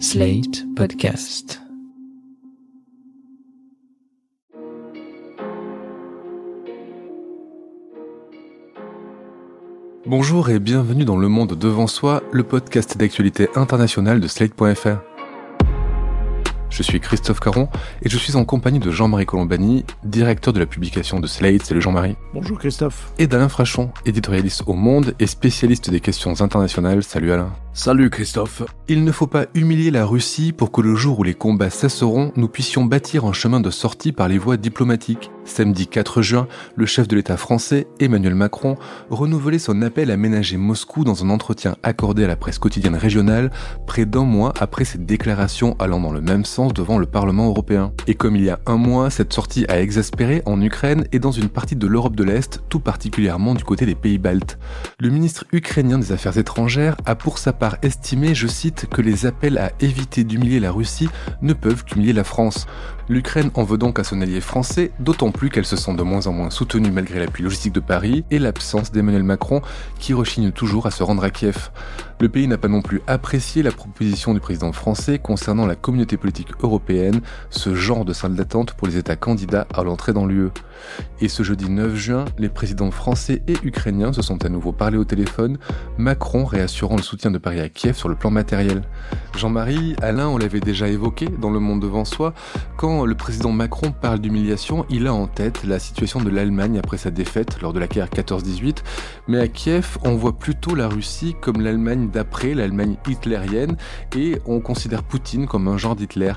Slate Podcast. Bonjour et bienvenue dans Le Monde Devant Soi, le podcast d'actualité internationale de Slate.fr. Je suis Christophe Caron et je suis en compagnie de Jean-Marie Colombani, directeur de la publication de Slate. Salut Jean-Marie. Bonjour Christophe. Et d'Alain Frachon, éditorialiste au Monde et spécialiste des questions internationales. Salut Alain. Salut Christophe. Il ne faut pas humilier la Russie pour que le jour où les combats cesseront, nous puissions bâtir un chemin de sortie par les voies diplomatiques. Samedi 4 juin, le chef de l'État français, Emmanuel Macron, renouvelait son appel à ménager Moscou dans un entretien accordé à la presse quotidienne régionale, près d'un mois après cette déclaration allant dans le même sens devant le Parlement européen. Et comme il y a un mois, cette sortie a exaspéré en Ukraine et dans une partie de l'Europe de l'Est, tout particulièrement du côté des pays baltes. Le ministre ukrainien des Affaires étrangères a pour sa part estimé, je cite, que les appels à éviter d'humilier la Russie ne peuvent qu'humilier la France. L'Ukraine en veut donc à son allié français, d'autant plus qu'elle se sent de moins en moins soutenue malgré l'appui logistique de Paris et l'absence d'Emmanuel Macron qui rechigne toujours à se rendre à Kiev. Le pays n'a pas non plus apprécié la proposition du président français concernant la communauté politique européenne, ce genre de salle d'attente pour les États candidats à l'entrée dans l'UE. Et ce jeudi 9 juin, les présidents français et ukrainiens se sont à nouveau parlé au téléphone, Macron réassurant le soutien de Paris à Kiev sur le plan matériel. Jean-Marie, Alain, on l'avait déjà évoqué dans Le Monde devant soi, quand le président Macron parle d'humiliation, il a en tête la situation de l'Allemagne après sa défaite lors de la guerre 14-18, mais à Kiev, on voit plutôt la Russie comme l'Allemagne d'après, l'Allemagne hitlérienne, et on considère Poutine comme un genre d'Hitler.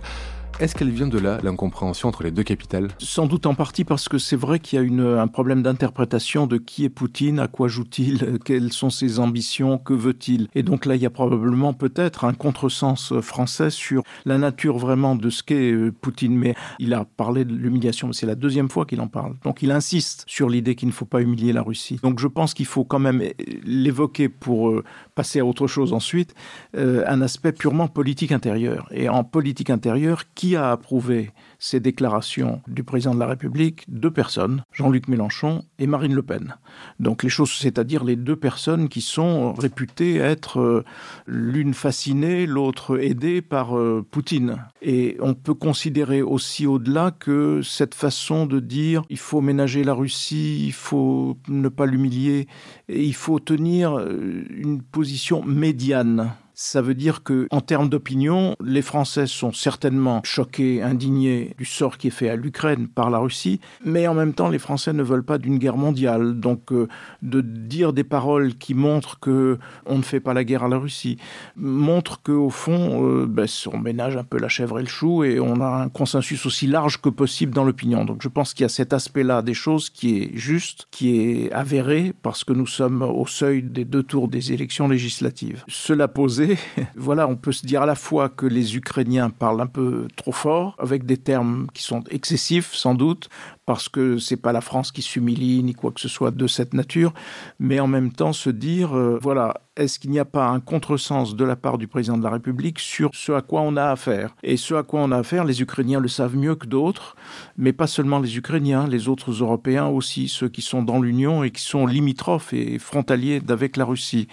Est-ce qu'elle vient de là, l'incompréhension entre les deux capitales? Sans doute en partie parce que c'est vrai qu'il y a une, un problème d'interprétation de qui est Poutine, à quoi joue-t-il, quelles sont ses ambitions, que veut-il? Et donc là, il y a probablement peut-être un contresens français sur la nature vraiment de ce qu'est euh, Poutine. Mais il a parlé de l'humiliation, c'est la deuxième fois qu'il en parle. Donc il insiste sur l'idée qu'il ne faut pas humilier la Russie. Donc je pense qu'il faut quand même l'évoquer pour euh, passer à autre chose ensuite, euh, un aspect purement politique intérieur. Et en politique intérieure, qui a approuvé ces déclarations du président de la République? Deux personnes, Jean-Luc Mélenchon et Marine Le Pen. Donc les choses, c'est-à-dire les deux personnes qui sont réputées être euh, l'une fascinée, l'autre aidée par euh, Poutine. Et on peut considérer aussi au-delà que cette façon de dire il faut ménager la Russie, il faut ne pas l'humilier, il faut tenir euh, une position médiane ça veut dire que, en termes d'opinion, les Français sont certainement choqués, indignés du sort qui est fait à l'Ukraine par la Russie, mais en même temps, les Français ne veulent pas d'une guerre mondiale. Donc, euh, de dire des paroles qui montrent que on ne fait pas la guerre à la Russie montre que, au fond, euh, ben, on ménage un peu la chèvre et le chou et on a un consensus aussi large que possible dans l'opinion. Donc, je pense qu'il y a cet aspect-là des choses qui est juste, qui est avéré, parce que nous sommes au seuil des deux tours des élections législatives. Cela posé, voilà, on peut se dire à la fois que les Ukrainiens parlent un peu trop fort, avec des termes qui sont excessifs sans doute, parce que c'est pas la France qui s'humilie ni quoi que ce soit de cette nature, mais en même temps se dire, euh, voilà, est-ce qu'il n'y a pas un contresens de la part du président de la République sur ce à quoi on a affaire? Et ce à quoi on a affaire, les Ukrainiens le savent mieux que d'autres, mais pas seulement les Ukrainiens, les autres Européens aussi, ceux qui sont dans l'Union et qui sont limitrophes et frontaliers d'avec la Russie.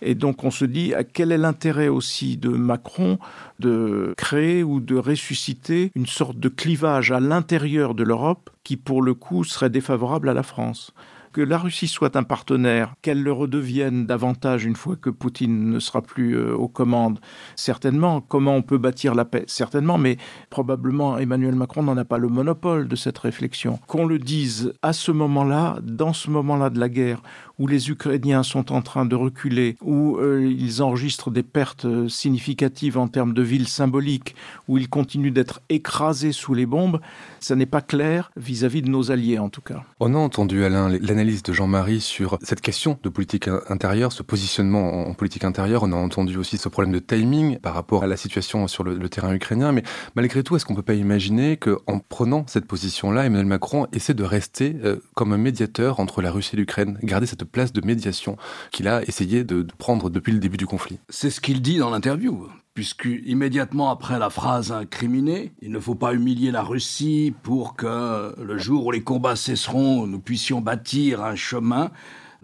Et donc on se dit, quel est l'intérêt aussi de Macron de créer ou de ressusciter une sorte de clivage à l'intérieur de l'Europe qui pour le coup serait défavorable à la France? Que la Russie soit un partenaire, qu'elle le redevienne davantage une fois que Poutine ne sera plus euh, aux commandes, certainement. Comment on peut bâtir la paix? Certainement, mais probablement Emmanuel Macron n'en a pas le monopole de cette réflexion. Qu'on le dise à ce moment-là, dans ce moment-là de la guerre, où les Ukrainiens sont en train de reculer, où euh, ils enregistrent des pertes euh, significatives en termes de villes symboliques, où ils continuent d'être écrasés sous les bombes, ça n'est pas clair vis-à-vis -vis de nos alliés en tout cas. On a entendu Alain l'analyse de Jean-Marie sur cette question de politique intérieure, ce positionnement en politique intérieure. On a entendu aussi ce problème de timing par rapport à la situation sur le, terrain ukrainien. Mais malgré tout, est-ce qu'on peut pas imaginer qu'en prenant cette position-là, Emmanuel Macron essaie de rester euh, comme un médiateur entre la Russie et l'Ukraine, garder cette place de médiation qu'il a essayé de, de prendre depuis le début du conflit. C'est ce qu'il dit dans l'interview puisque immédiatement après la phrase incriminée, il ne faut pas humilier la Russie pour que le jour où les combats cesseront, nous puissions bâtir un chemin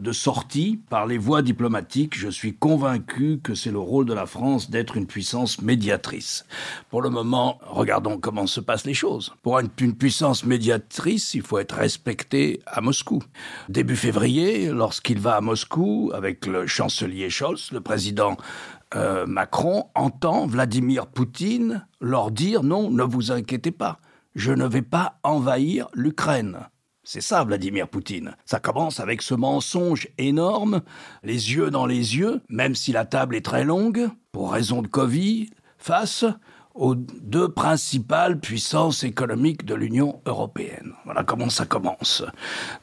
de sortie par les voies diplomatiques. Je suis convaincu que c'est le rôle de la France d'être une puissance médiatrice. Pour le moment, regardons comment se passent les choses. Pour être une puissance médiatrice, il faut être respecté à Moscou. Début février, lorsqu'il va à Moscou avec le chancelier Scholz, le président euh, Macron entend Vladimir Poutine leur dire non, ne vous inquiétez pas, je ne vais pas envahir l'Ukraine. C'est ça, Vladimir Poutine. Ça commence avec ce mensonge énorme, les yeux dans les yeux, même si la table est très longue, pour raison de Covid, face aux deux principales puissances économiques de l'Union européenne. Voilà comment ça commence.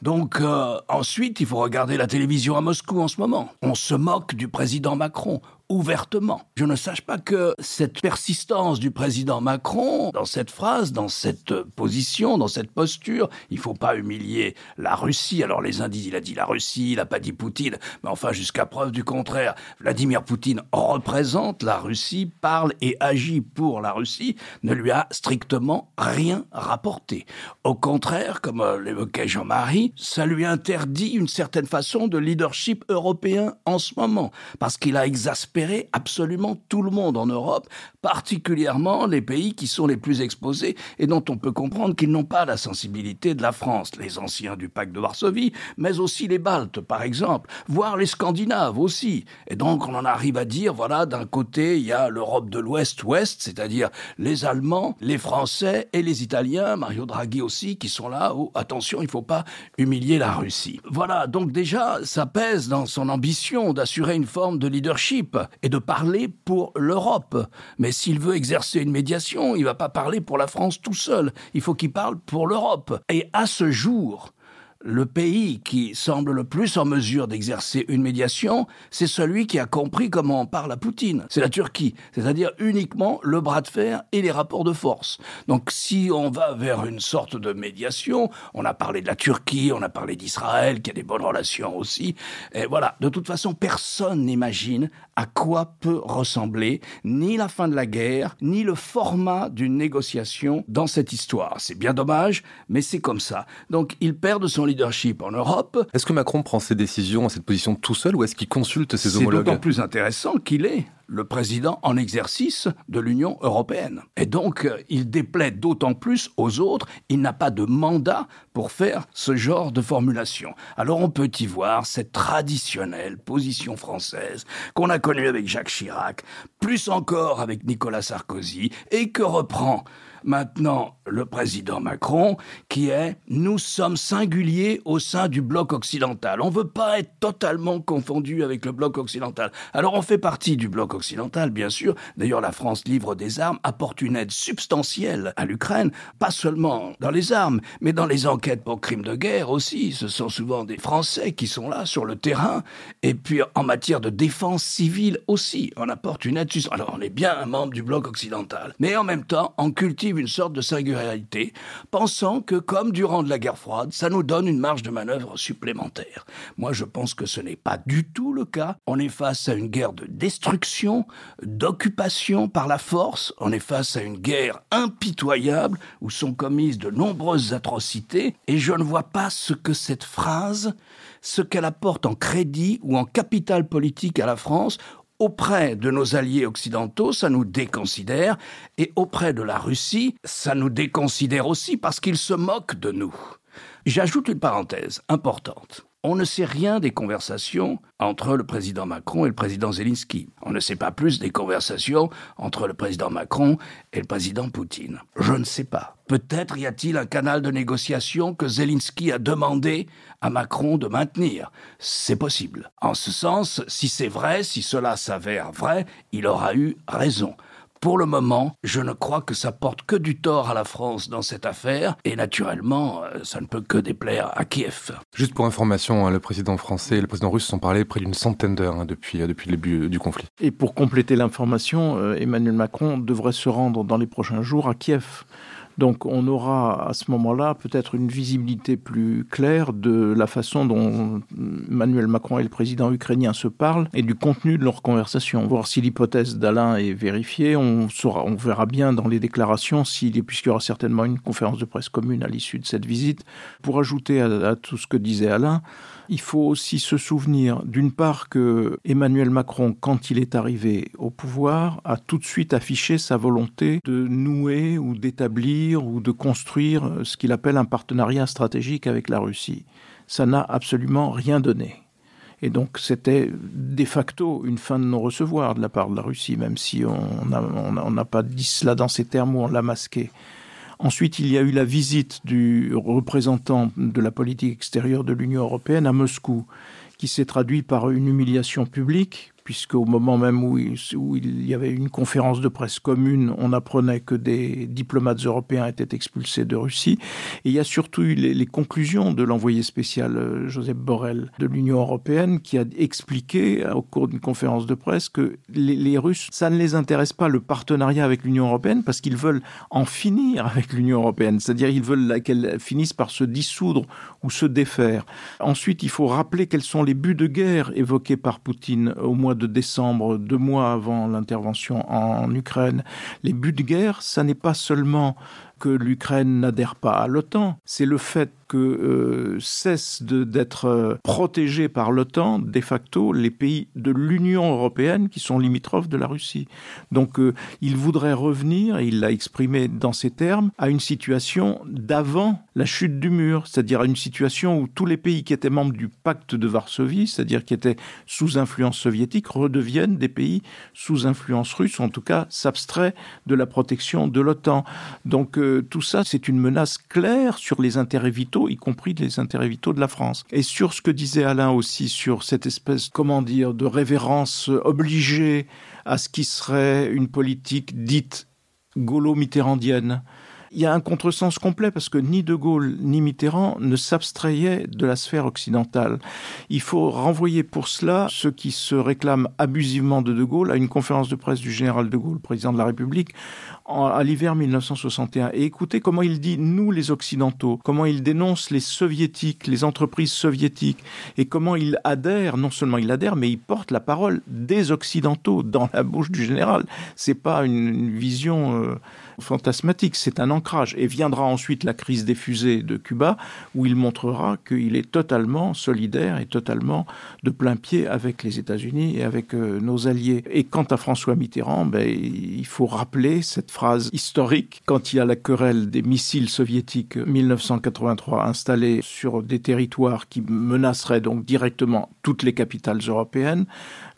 Donc euh, ensuite, il faut regarder la télévision à Moscou en ce moment. On se moque du président Macron ouvertement. Je ne sache pas que cette persistance du président Macron dans cette phrase, dans cette position, dans cette posture, il faut pas humilier la Russie. Alors les indices, il a dit la Russie, il n'a pas dit Poutine, mais enfin jusqu'à preuve du contraire, Vladimir Poutine représente la Russie, parle et agit pour la Russie, ne lui a strictement rien rapporté. Au contraire, comme l'évoquait Jean-Marie, ça lui interdit une certaine façon de leadership européen en ce moment, parce qu'il a exaspéré absolument tout le monde en Europe, particulièrement les pays qui sont les plus exposés et dont on peut comprendre qu'ils n'ont pas la sensibilité de la France, les anciens du pacte de Varsovie, mais aussi les Baltes, par exemple, voire les Scandinaves aussi. Et donc on en arrive à dire, voilà, d'un côté, il y a l'Europe de l'Ouest-Ouest, c'est-à-dire les Allemands, les Français et les Italiens, Mario Draghi aussi, qui sont là, où, attention, il ne faut pas humilier la Russie. Voilà, donc déjà, ça pèse dans son ambition d'assurer une forme de leadership et de parler pour l'Europe. Mais s'il veut exercer une médiation, il ne va pas parler pour la France tout seul. Il faut qu'il parle pour l'Europe. Et à ce jour, le pays qui semble le plus en mesure d'exercer une médiation, c'est celui qui a compris comment on parle à Poutine. C'est la Turquie, c'est-à-dire uniquement le bras de fer et les rapports de force. Donc si on va vers une sorte de médiation, on a parlé de la Turquie, on a parlé d'Israël, qui a des bonnes relations aussi, et voilà, de toute façon, personne n'imagine à quoi peut ressembler ni la fin de la guerre, ni le format d'une négociation dans cette histoire. C'est bien dommage, mais c'est comme ça. Donc il perd de son leadership en Europe. Est-ce que Macron prend ses décisions, cette position tout seul, ou est-ce qu'il consulte ses homologues C'est d'autant plus intéressant qu'il est le président en exercice de l'Union européenne. Et donc, euh, il déplaît d'autant plus aux autres, il n'a pas de mandat pour faire ce genre de formulation. Alors on peut y voir cette traditionnelle position française qu'on a connue avec Jacques Chirac, plus encore avec Nicolas Sarkozy, et que reprend maintenant le président Macron, qui est nous sommes singuliers au sein du bloc occidental. On ne veut pas être totalement confondu avec le bloc occidental. Alors on fait partie du bloc occidental, bien sûr. D'ailleurs, la France livre des armes, apporte une aide substantielle à l'Ukraine, pas seulement dans les armes, mais dans les enquêtes pour crimes de guerre aussi. Ce sont souvent des Français qui sont là sur le terrain. Et puis en matière de défense civile aussi, on apporte une aide. Alors on est bien un membre du bloc occidental, mais en même temps, on cultive une sorte de singularité, pensant que comme durant de la guerre froide, ça nous donne une marge de manœuvre supplémentaire. Moi, je pense que ce n'est pas du tout le cas. On est face à une guerre de destruction, d'occupation par la force, on est face à une guerre impitoyable où sont commises de nombreuses atrocités, et je ne vois pas ce que cette phrase, ce qu'elle apporte en crédit ou en capital politique à la France, auprès de nos alliés occidentaux, ça nous déconsidère, et auprès de la Russie, ça nous déconsidère aussi parce qu'ils se moquent de nous. J'ajoute une parenthèse importante. On ne sait rien des conversations entre le président Macron et le président Zelensky. On ne sait pas plus des conversations entre le président Macron et le président Poutine. Je ne sais pas. Peut-être y a-t-il un canal de négociation que Zelensky a demandé à Macron de maintenir. C'est possible. En ce sens, si c'est vrai, si cela s'avère vrai, il aura eu raison. Pour le moment, je ne crois que ça porte que du tort à la France dans cette affaire, et naturellement, euh, ça ne peut que déplaire à Kiev. Juste pour information, hein, le président français et le président russe sont parlé près d'une centaine d'heures hein, depuis, euh, depuis le début euh, du conflit. Et pour compléter l'information, Emmanuel Macron devrait se rendre dans les prochains jours à Kiev Donc on aura à ce moment-là peut-être une visibilité plus claire de la façon dont Emmanuel Macron et le président ukrainien se parlent et du contenu de leur conversation. Voir si l'hypothèse d'Alain est vérifiée, on, saura, on verra bien dans les déclarations, puisqu'il y aura certainement une conférence de presse commune à l'issue de cette visite. Pour ajouter à tout ce que disait Alain, il faut aussi se souvenir, d'une part, que Emmanuel Macron, quand il est arrivé au pouvoir, a tout de suite affiché sa volonté de nouer ou d'établir ou de construire ce qu'il appelle un partenariat stratégique avec la Russie. Ça n'a absolument rien donné. Et donc c'était de facto une fin de non-recevoir de la part de la Russie, même si on n'a pas dit cela dans ces termes où on l'a masqué. Ensuite, il y a eu la visite du représentant de la politique extérieure de l'Union européenne à Moscou, qui s'est traduit par une humiliation publique, puisqu'au moment même où il, y avait une conférence de presse commune, on apprenait que des diplomates européens étaient expulsés de Russie. Et il y a surtout eu les, conclusions de l'envoyé spécial euh, Joseph Borrell de l'Union européenne qui a expliqué au cours d'une conférence de presse que les, les Russes, ça ne les intéresse pas le partenariat avec l'Union européenne parce qu'ils veulent en finir avec l'Union européenne, c'est-à-dire ils veulent qu'elle finisse par se dissoudre ou se défaire. Ensuite, il faut rappeler quels sont les buts de guerre évoqués par Poutine au mois de décembre, deux mois avant l'intervention en Ukraine. Les buts de guerre, ça n'est pas seulement que l'Ukraine n'adhère pas à l'OTAN, c'est le fait que euh, cessent d'être euh, protégés par l'OTAN de facto les pays de l'Union européenne qui sont limitrophes de la Russie. Donc euh, il voudrait revenir, et il l'a exprimé dans ces termes, à une situation d'avant la chute du mur, c'est-à-dire à une situation où tous les pays qui étaient membres du pacte de Varsovie, c'est-à-dire qui étaient sous influence soviétique, redeviennent des pays sous influence russe, en tout cas s'abstraient de la protection de l'OTAN. Donc tout ça, c'est une menace claire sur les intérêts vitaux y compris les intérêts vitaux de la France. Et sur ce que disait Alain aussi sur cette espèce, comment dire, de révérence obligée à ce qui serait une politique dite gaulo-mitterrandienne, il y a un contresens complet parce que ni De Gaulle ni Mitterrand ne s'abstrayaient de la sphère occidentale. Il faut renvoyer pour cela ceux qui se réclament abusivement de De Gaulle à une conférence de presse du général De Gaulle, président de la République, à l'hiver 1961. Et écoutez comment il dit nous les Occidentaux, comment il dénonce les soviétiques, les entreprises soviétiques, et comment il adhère, non seulement il adhère, mais il porte la parole des Occidentaux dans la bouche du général. C'est pas une, vision euh, fantasmatique, c'est un ancrage. Et viendra ensuite la crise des fusées de Cuba, où il montrera qu'il est totalement solidaire et totalement de plein pied avec les États-Unis et avec euh, nos alliés. Et quant à François Mitterrand, ben, il faut rappeler cette phrase historique quand il y a la querelle des missiles soviétiques 1983 installés sur des territoires qui menaceraient donc directement toutes les capitales européennes.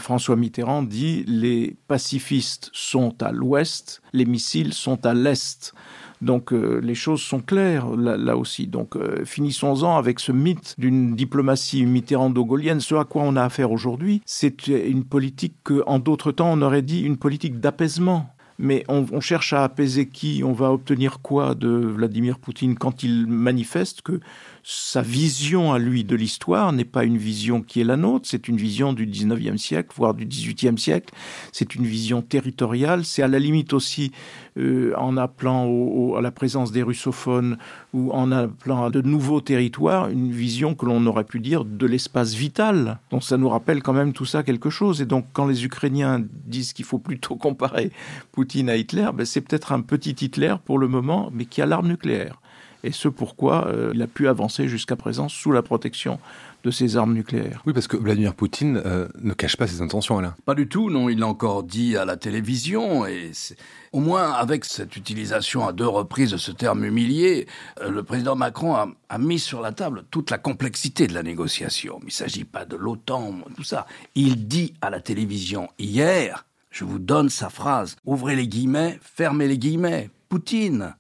François Mitterrand dit les pacifistes sont à l'ouest, les missiles sont à l'est. Donc euh, les choses sont claires là, aussi. Donc euh, finissons-en avec ce mythe d'une diplomatie mitterrando-gaulienne. Ce à quoi on a affaire aujourd'hui, c'est une politique que, en d'autres temps, on aurait dit une politique d'apaisement. Mais on, cherche à apaiser qui On va obtenir quoi de Vladimir Poutine quand il manifeste que sa vision à lui de l'histoire n'est pas une vision qui est la nôtre, c'est une vision du 19e siècle, voire du 18e siècle. C'est une vision territoriale. C'est à la limite aussi euh, en appelant à la présence des russophones ou en appelant à de nouveaux territoires une vision que l'on aurait pu dire de l'espace vital. Donc ça nous rappelle quand même tout ça quelque chose. Et donc quand les Ukrainiens disent qu'il faut plutôt comparer Poutine à Hitler, ben c'est peut-être un petit Hitler pour le moment, mais qui a l'arme nucléaire et ce pourquoi euh, il a pu avancer jusqu'à présent sous la protection de ses armes nucléaires. Oui, parce que Vladimir Poutine euh, ne cache pas ses intentions, Alain. Pas du tout, non, il l'a encore dit à la télévision, et au moins avec cette utilisation à deux reprises de ce terme humilié, euh, le président Macron a, a, mis sur la table toute la complexité de la négociation. Il ne s'agit pas de l'OTAN, tout ça. Il dit à la télévision hier, je vous donne sa phrase, ouvrez les guillemets, fermez les guillemets, Poutine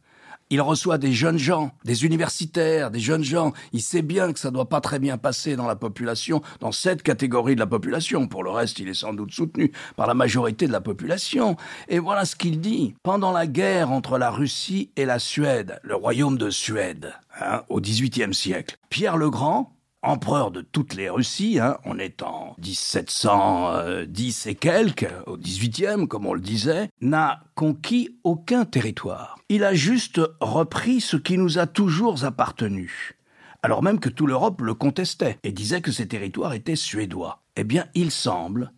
il reçoit des jeunes gens, des universitaires, des jeunes gens. Il sait bien que ça doit pas très bien passer dans la population, dans cette catégorie de la population. Pour le reste, il est sans doute soutenu par la majorité de la population. Et voilà ce qu'il dit. Pendant la guerre entre la Russie et la Suède, le royaume de Suède, hein, au XVIIIe siècle, Pierre le Grand empereur de toutes les Russies, hein, on est en 1710 et quelques, au 18e comme on le disait, n'a conquis aucun territoire. Il a juste repris ce qui nous a toujours appartenu alors même que toute l'Europe le contestait et disait que ces territoires étaient suédois. Eh bien, il semble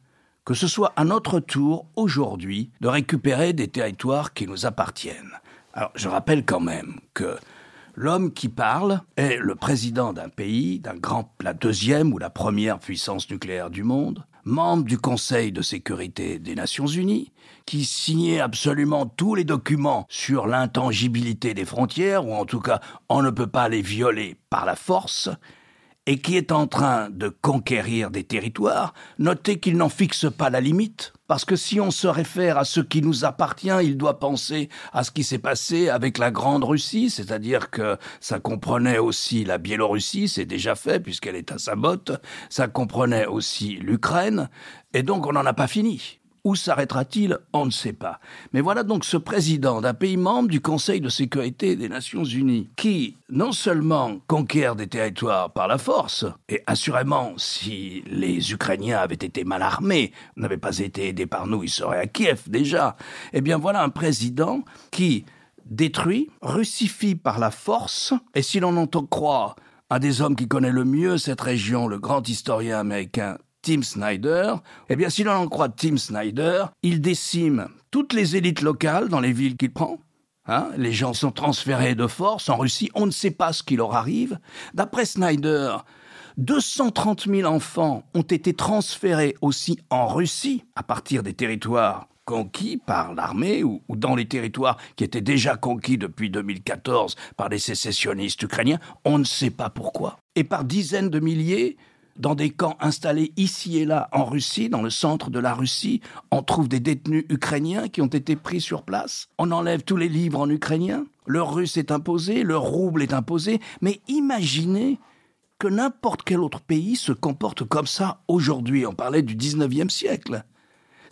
que ce soit à notre tour aujourd'hui de récupérer des territoires qui nous appartiennent. Alors, je rappelle quand même que L'homme qui parle est le président d'un pays, d'un grand, la deuxième ou la première puissance nucléaire du monde, membre du Conseil de sécurité des Nations Unies, qui signait absolument tous les documents sur l'intangibilité des frontières, ou en tout cas on ne peut pas les violer par la force, et qui est en train de conquérir des territoires, notez qu'il n'en fixe pas la limite, parce que si on se réfère à ce qui nous appartient, il doit penser à ce qui s'est passé avec la Grande Russie, c'est-à-dire que ça comprenait aussi la Biélorussie, c'est déjà fait puisqu'elle est à sa botte, ça comprenait aussi l'Ukraine, et donc on n'en a pas fini. Où s'arrêtera-t-il On ne sait pas. Mais voilà donc ce président d'un pays membre du Conseil de sécurité des Nations Unies qui non seulement conquiert des territoires par la force, et assurément si les Ukrainiens avaient été mal armés, n'avaient pas été aidés par nous, ils seraient à Kiev déjà, eh bien voilà un président qui détruit, russifie par la force, et si l'on entend croire un des hommes qui connaît le mieux cette région, le grand historien américain Tim Snyder, eh bien, si l'on en croit Tim Snyder, il décime toutes les élites locales dans les villes qu'il prend. Hein les gens sont transférés de force en Russie, on ne sait pas ce qui leur arrive. D'après Snyder, 230 000 enfants ont été transférés aussi en Russie à partir des territoires conquis par l'armée ou, ou, dans les territoires qui étaient déjà conquis depuis 2014 par les sécessionnistes ukrainiens, on ne sait pas pourquoi. Et par dizaines de milliers, dans des camps installés ici et là en Russie, dans le centre de la Russie, on trouve des détenus ukrainiens qui ont été pris sur place. On enlève tous les livres en ukrainien. Le russe est imposé, le rouble est imposé. Mais imaginez que n'importe quel autre pays se comporte comme ça aujourd'hui. On parlait du 19e siècle.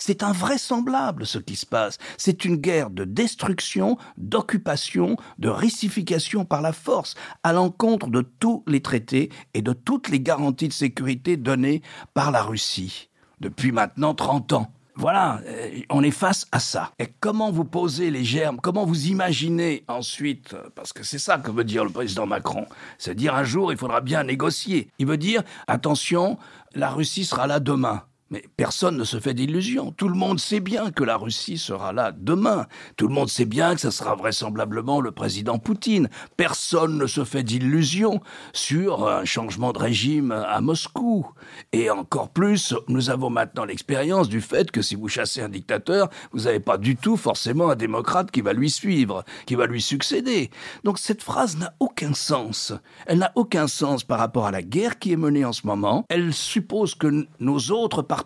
C'est invraisemblable ce qui se passe. C'est une guerre de destruction, d'occupation, de rissification par la force, à l'encontre de tous les traités et de toutes les garanties de sécurité données par la Russie depuis maintenant 30 ans. Voilà, euh, on est face à ça. Et comment vous posez les germes? Comment vous imaginez ensuite Parce que c'est ça que veut dire le président Macron. C'est dire un jour, il faudra bien négocier. Il veut dire, attention, la Russie sera là demain. Mais personne ne se fait d'illusions. Tout le monde sait bien que la Russie sera là demain. Tout le monde sait bien que ce sera vraisemblablement le président Poutine. Personne ne se fait d'illusions sur un changement de régime à Moscou. Et encore plus, nous avons maintenant l'expérience du fait que si vous chassez un dictateur, vous n'avez pas du tout forcément un démocrate qui va lui suivre, qui va lui succéder. Donc cette phrase n'a aucun sens. Elle n'a aucun sens par rapport à la guerre qui est menée en ce moment. Elle suppose que nos autres partenaires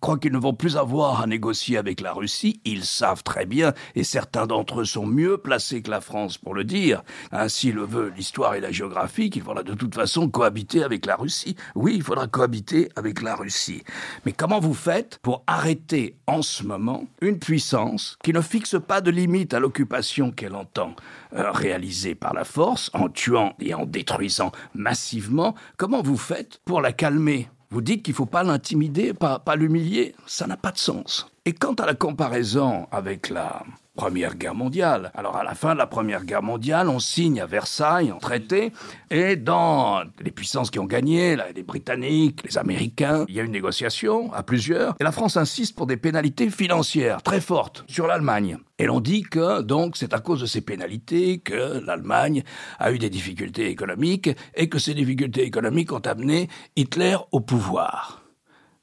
croient qu'ils ne vont plus avoir à négocier avec la Russie, ils savent très bien, et certains d'entre eux sont mieux placés que la France pour le dire, ainsi le veut l'histoire et la géographie, qu'il faudra de toute façon cohabiter avec la Russie. Oui, il faudra cohabiter avec la Russie. Mais comment vous faites pour arrêter en ce moment une puissance qui ne fixe pas de limite à l'occupation qu'elle entend euh, réaliser par la force, en tuant et en détruisant massivement? Comment vous faites pour la calmer? Vous dites qu'il ne faut pas l'intimider, pas, l'humilier. Ça n'a pas de sens. Et quant à la comparaison avec la Première Guerre mondiale, alors à la fin de la Première Guerre mondiale, on signe à Versailles un traité, et dans les puissances qui ont gagné, les Britanniques, les Américains, il y a une négociation à plusieurs, et la France insiste pour des pénalités financières très fortes sur l'Allemagne. Et l'on dit que donc c'est à cause de ces pénalités que l'Allemagne a eu des difficultés économiques et que ces difficultés économiques ont amené Hitler au pouvoir.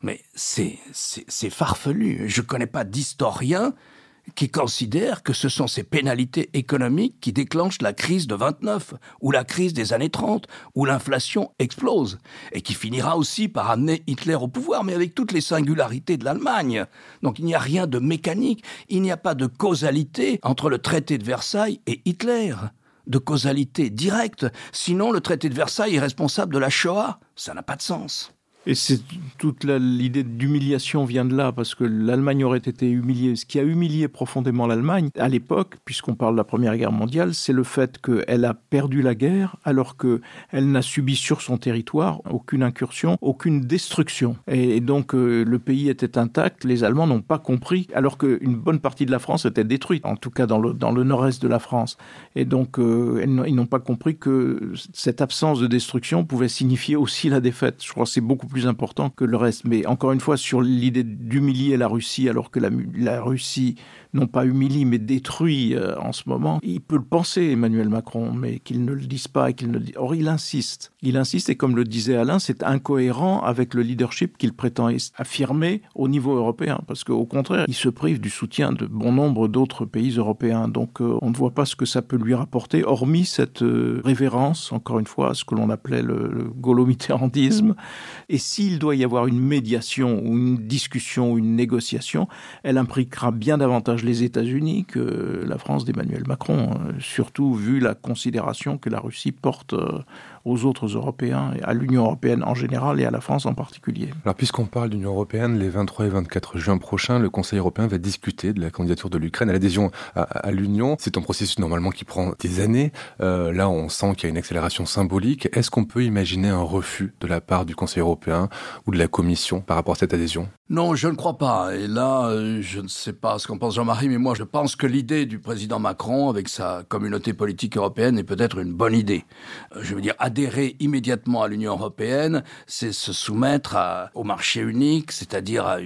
Mais c'est farfelu. Je ne connais pas d'historien qui considère que ce sont ces pénalités économiques qui déclenchent la crise de 29, ou la crise des années 30, où l'inflation explose, et qui finira aussi par amener Hitler au pouvoir, mais avec toutes les singularités de l'Allemagne. Donc il n'y a rien de mécanique, il n'y a pas de causalité entre le traité de Versailles et Hitler de causalité directe, sinon le traité de Versailles est responsable de la Shoah. Ça n'a pas de sens. Et toute l'idée d'humiliation vient de là, parce que l'Allemagne aurait été humiliée. Ce qui a humilié profondément l'Allemagne à l'époque, puisqu'on parle de la Première Guerre mondiale, c'est le fait qu'elle a perdu la guerre alors qu'elle n'a subi sur son territoire aucune incursion, aucune destruction. Et, donc euh, le pays était intact, les Allemands n'ont pas compris, alors qu'une bonne partie de la France était détruite, en tout cas dans le, dans le nord-est de la France. Et donc euh, ils n'ont pas compris que cette absence de destruction pouvait signifier aussi la défaite. Je crois que c'est beaucoup plus important que le reste. Mais encore une fois, sur l'idée d'humilier la Russie alors que la, la Russie non pas humilie, mais détruit euh, en ce moment. Il peut le penser, Emmanuel Macron, mais qu'il ne le dise pas qu'il ne le. Or, il insiste. Il insiste et comme le disait Alain, c'est incohérent avec le leadership qu'il prétend affirmer au niveau européen, parce qu'au contraire, il se prive du soutien de bon nombre d'autres pays européens. Donc, euh, on ne voit pas ce que ça peut lui rapporter, hormis cette euh, révérence, encore une fois, à ce que l'on appelait le, le. Et s'il doit y avoir une médiation ou une discussion ou une négociation, elle impliquera bien davantage les États-Unis que la France d'Emmanuel Macron, euh, surtout vu la considération que la Russie porte euh, aux autres Européens, et à l'Union européenne en général et à la France en particulier. Alors puisqu'on parle d'Union européenne, les 23 et 24 juin prochains, le Conseil européen va discuter de la candidature de l'Ukraine à l'adhésion à, à l'Union. C'est un processus normalement qui prend des années. Euh, là, on sent qu'il y a une accélération symbolique. Est-ce qu'on peut imaginer un refus de la part du Conseil européen ou de la Commission par rapport à cette adhésion? Non, je ne crois pas. Et là, euh, je ne sais pas ce qu'en pense Jean-Marie, mais moi, je pense que l'idée du président Macron avec sa communauté politique européenne est peut-être une bonne idée. Euh, je veux dire, adhérer immédiatement à l'Union européenne, c'est se soumettre au marché unique, c'est-à-dire à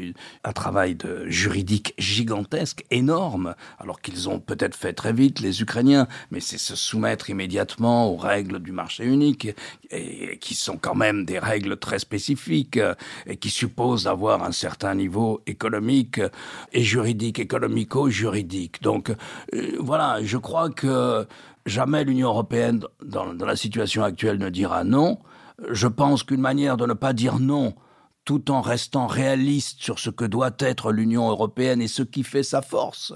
un travail juridique gigantesque, énorme, alors qu'ils ont peut-être fait très vite, les Ukrainiens, mais c'est se soumettre immédiatement aux règles du marché unique, et, qui sont quand même des règles très spécifiques, et qui supposent avoir un certain niveau économique et juridique, économico-juridique. Donc euh, voilà, je crois que jamais l'Union européenne, dans, la situation actuelle, ne dira non. Je pense qu'une manière de ne pas dire non, tout en restant réaliste sur ce que doit être l'Union européenne et ce qui fait sa force.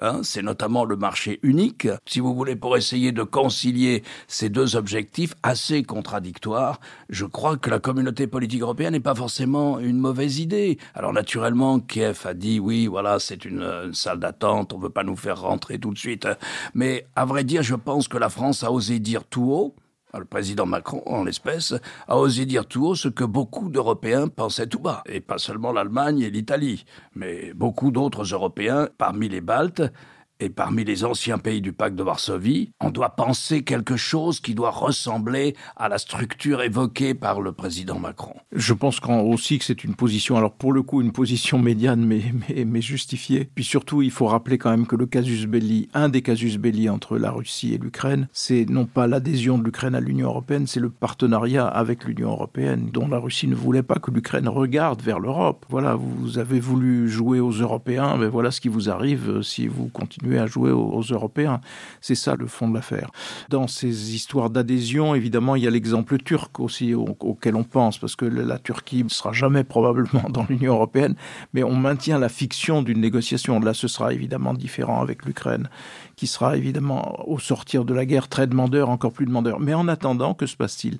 Hein, c'est notamment le marché unique. Si vous voulez, pour essayer de concilier ces deux objectifs assez contradictoires, je crois que la communauté politique européenne n'est pas forcément une mauvaise idée. Alors naturellement, Kiev a dit oui, voilà, c'est une, une, salle d'attente, on veut pas nous faire rentrer tout de suite. Mais à vrai dire, je pense que la France a osé dire tout haut le président Macron, en l'espèce, a osé dire tout haut ce que beaucoup d'Européens pensaient tout bas, et pas seulement l'Allemagne et l'Italie, mais beaucoup d'autres Européens, parmi les Baltes, et parmi les anciens pays du pacte de Varsovie, on doit penser quelque chose qui doit ressembler à la structure évoquée par le président Macron. Je pense aussi que c'est une position, alors pour le coup une position médiane mais, mais, mais justifiée. Puis surtout il faut rappeler quand même que le casus belli, un des casus belli entre la Russie et l'Ukraine, c'est non pas l'adhésion de l'Ukraine à l'Union européenne, c'est le partenariat avec l'Union européenne dont la Russie ne voulait pas que l'Ukraine regarde vers l'Europe. Voilà, vous avez voulu jouer aux Européens, mais voilà ce qui vous arrive si vous continuez à jouer aux, Européens. C'est ça le fond de l'affaire. Dans ces histoires d'adhésion, évidemment, il y a l'exemple turc aussi au, auquel on pense, parce que la Turquie ne sera jamais probablement dans l'Union européenne, mais on maintient la fiction d'une négociation. Là, ce sera évidemment différent avec l'Ukraine qui sera évidemment au sortir de la guerre très demandeur, encore plus demandeur. Mais en attendant, que se passe-t-il?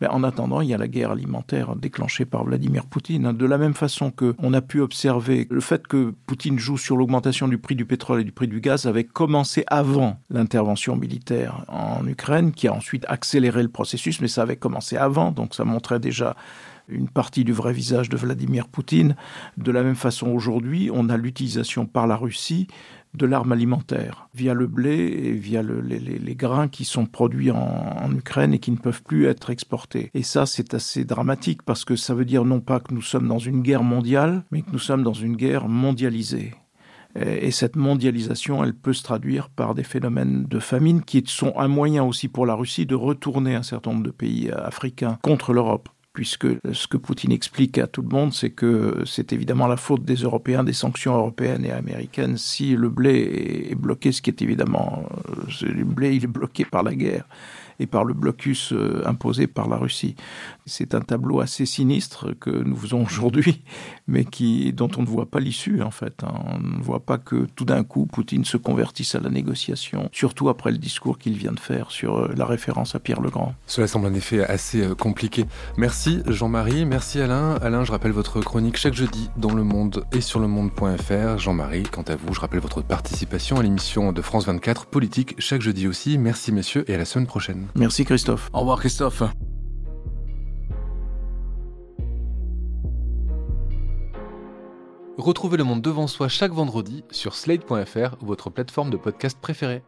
Mais en attendant, il y a la guerre alimentaire déclenchée par Vladimir Poutine. De la même façon que on a pu observer le fait que Poutine joue sur l'augmentation du prix du pétrole et du prix du gaz avait commencé avant l'intervention militaire en Ukraine, qui a ensuite accéléré le processus, mais ça avait commencé avant, donc ça montrait déjà une partie du vrai visage de Vladimir Poutine. De la même façon, aujourd'hui, on a l'utilisation par la Russie de l'arme alimentaire via le blé et via le, les, grains qui sont produits en, en Ukraine et qui ne peuvent plus être exportés. Et ça, c'est assez dramatique parce que ça veut dire non pas que nous sommes dans une guerre mondiale, mais que nous sommes dans une guerre mondialisée. Et cette mondialisation, elle peut se traduire par des phénomènes de famine qui sont un moyen aussi pour la Russie de retourner un certain nombre de pays africains contre l'Europe puisque ce que Poutine explique à tout le monde, c'est que c'est évidemment la faute des Européens, des sanctions européennes et américaines si le blé est bloqué, ce qui est évidemment le blé il est bloqué par la guerre et par le blocus euh, imposé par la Russie. C'est un tableau assez sinistre que nous faisons aujourd'hui, mais qui, dont on ne voit pas l'issue en fait. Hein. On ne voit pas que tout d'un coup Poutine se convertisse à la négociation, surtout après le discours qu'il vient de faire sur euh, la référence à Pierre le Grand. Cela semble en effet assez euh, compliqué. Merci Jean-Marie, merci Alain. Alain, je rappelle votre chronique chaque jeudi dans Le Monde et sur le monde.fr. Jean-Marie, quant à vous, je rappelle votre participation à l'émission de France 24 Politique chaque jeudi aussi. Merci messieurs et à la semaine prochaine. Merci Christophe. Au revoir Christophe. Retrouvez le monde devant soi chaque vendredi sur slate.fr, votre plateforme de podcast préférée.